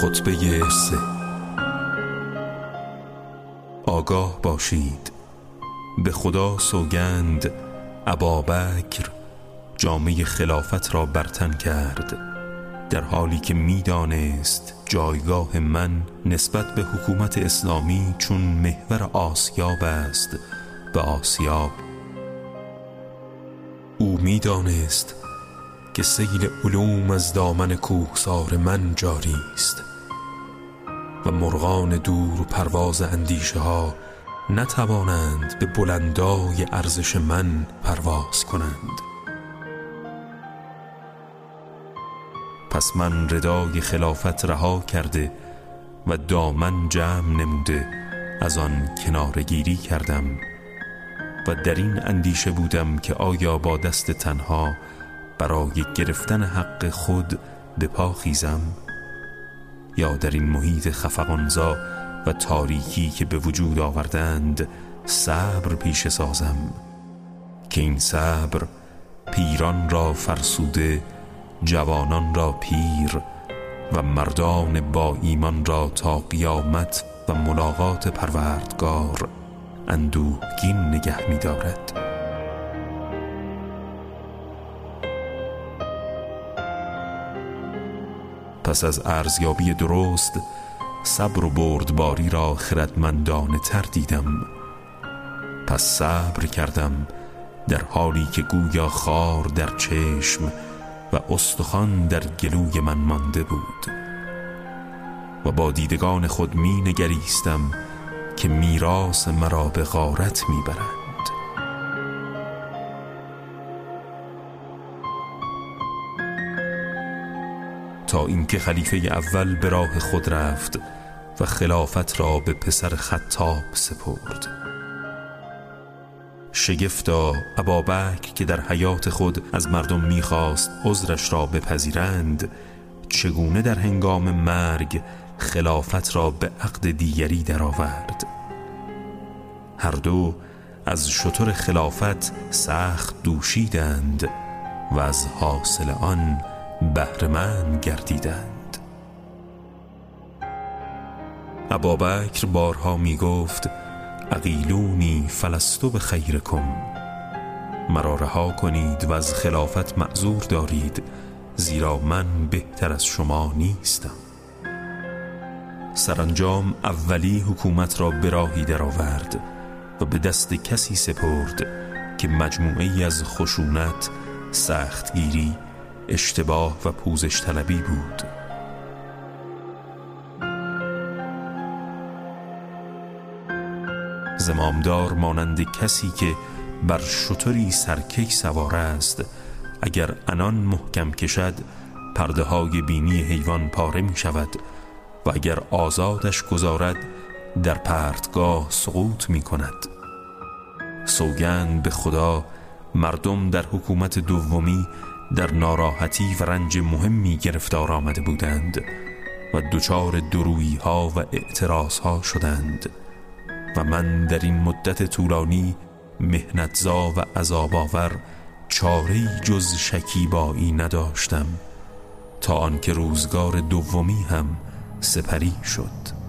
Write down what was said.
خطبه سه. آگاه باشید. به خدا سوگند ابابکر جامعه خلافت را برتن کرد. در حالی که می‌دانست جایگاه من نسبت به حکومت اسلامی چون محور آسیاب است به آسیاب. او می‌دانست که سیل علوم از دامن کوهسار من جاری است. و مرغان دور و پرواز اندیشه ها نتوانند به بلندای ارزش من پرواز کنند. پس من ردای خلافت رها کرده و دامن جمع نموده از آن کنارگیری کردم و در این اندیشه بودم که آیا با دست تنها برای گرفتن حق خود به پا خیزم؟ یا در این محیط خفقانزا و تاریکی که به وجود آوردند صبر پیش سازم. که این صبر پیران را فرسوده جوانان را پیر و مردان با ایمان را تا قیامت و ملاقات پروردگار اندوهگین نگه می دارد پس از ارزیابی درست صبر و بردباری را خردمندانه تر دیدم. پس صبر کردم در حالی که گویا خار در چشم و استخوان در گلوی من مانده بود. و با دیدگان خود می نگریستم که میراث مرا به غارت می‌برند تا اینکه خلیفه اول به راه خود رفت و خلافت را به پسر خطاب سپرد. شگفتا ابابکر که در حیات خود از مردم می‌خواست عذرش را بپذیرند چگونه در هنگام مرگ خلافت را به عقد دیگری درآورد؟ هر دو از شطر خلافت سخت دوشیدند و از حاصل آن بهرهمند گردیدند. ابابکر بارها می گفت اقیلونی فلستو به خیرکم مرا رها کنید و از خلافت معذور دارید زیرا من بهتر از شما نیستم. سرانجام اولی حکومت را به راهی درآورد و به دست کسی سپرد که مجموعه از خشونت، سختگیری، اشتباه و پوزش طلبی بود. زمامدار مانند کسی که بر شطوری سرکک سوار است اگر انان محکم کشد پرده های بینی حیوان پاره می شود و اگر آزادش گذارد در پرتگاه سقوط می کند سوگند به خدا مردم در حکومت دومی در ناراحتی و رنج مهمی گرفتار آمده بودند و دچار درویی ها و اعتراض ها شدند و من در این مدت طولانی مهنتزا و عذاب آور چاره جز شکیبایی نداشتم تا آنکه روزگار دومی هم سپری شد.